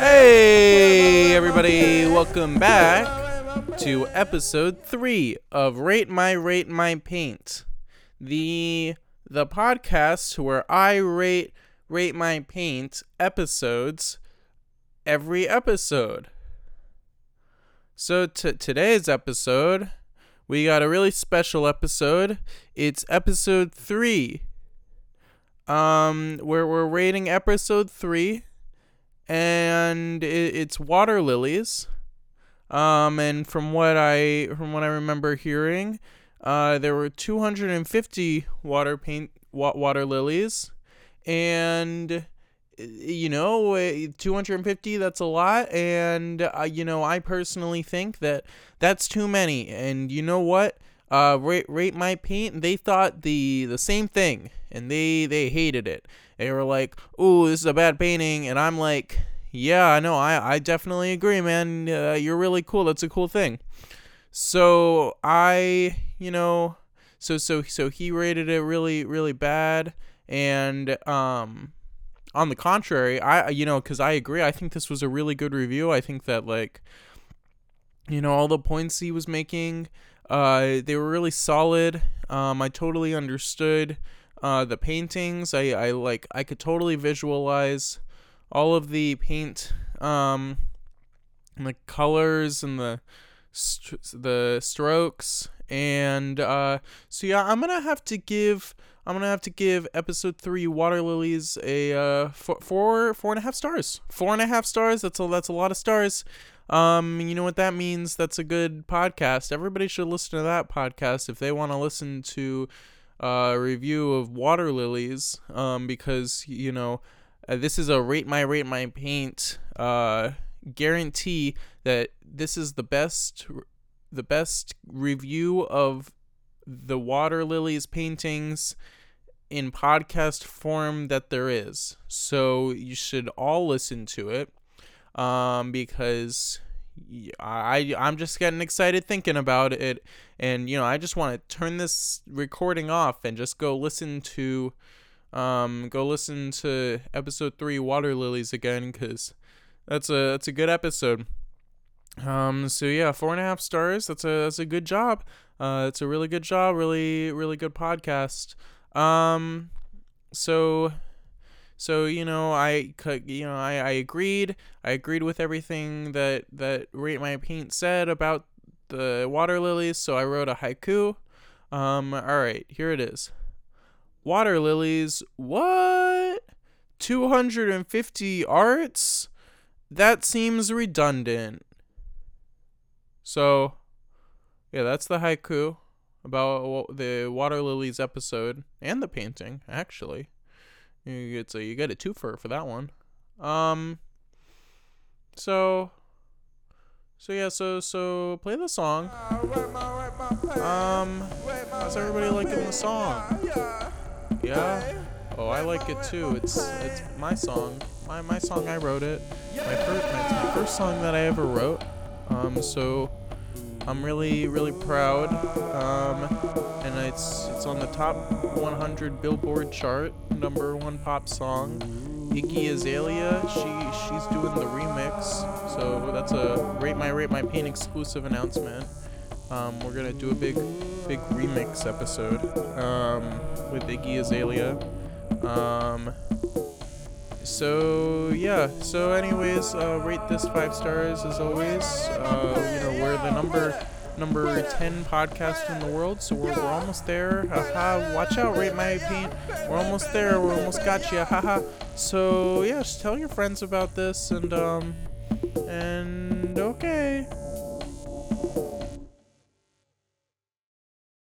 Hey, everybody, welcome back to episode three of Rate My Rate My Paint, the the podcast where I rate Rate My Paint episodes every episode. So, t- today's episode we got a really special episode. It's episode three. Um, where we're rating episode three and it, it's water lilies. Um, and from what I from what I remember hearing, uh, there were 250 water paint wa- water lilies, and you know 250 that's a lot and uh, you know i personally think that that's too many. And you know what? Uh rate, rate my paint they thought the the same thing and they they hated it. They were like oh this is a bad painting and i'm like yeah i know i i definitely agree man uh, you're really cool that's a cool thing. So i you know so so so he rated it really really bad and um on the contrary i you know because i agree i think this was a really good review. I think that like you know all the points he was making uh they were really solid. Um i totally understood uh the paintings. I i like i could totally visualize all of the paint um and the colors and the st- the strokes. And uh so yeah i'm gonna have to give i'm gonna have to give episode three water lilies a uh four four four and a half stars. Four and a half stars that's a that's a lot of stars. Um you know what that means? That's a good podcast. Everybody should listen to that podcast if they want to listen to uh, a review of water lilies um because you know uh, this is a rate my rate my paint uh guarantee that this is the best the best review of the water lilies paintings in podcast form that there is. So you should all listen to it um because I I'm just getting excited thinking about it. And you know I just want to turn this recording off and just go listen to um go listen to episode 3 water lilies again cuz that's a that's a good episode. Um so yeah four and a half stars that's a that's a good job. Uh it's a really good job really really good podcast um so so you know i could you know i i agreed. I agreed with everything that that rate my paint said about the water lilies so i wrote a haiku. Um all right here it is. Water lilies what? 250 arts? That seems redundant. So yeah that's the haiku about the water lilies episode and the painting actually. You get you get a twofer for that one. Um so so yeah so so play the song. Um how's everybody liking the song? Yeah? Oh i like it too. It's it's my song. My my song i wrote it. My first my first song that i ever wrote. Um so i'm really really proud um and it's it's on the top 100 billboard chart number one pop song. Iggy azalea she she's doing the remix so that's a rate my rate my pain exclusive announcement. Um, we're gonna do a big big remix episode um, with iggy azalea. Um, so yeah so anyways uh, rate this five stars as always. Uh, you know we're the number number 10 podcast in the world so we're, we're almost there. Haha watch out rate my paint we're almost there We're almost got you haha. So yeah just tell your friends about this and um and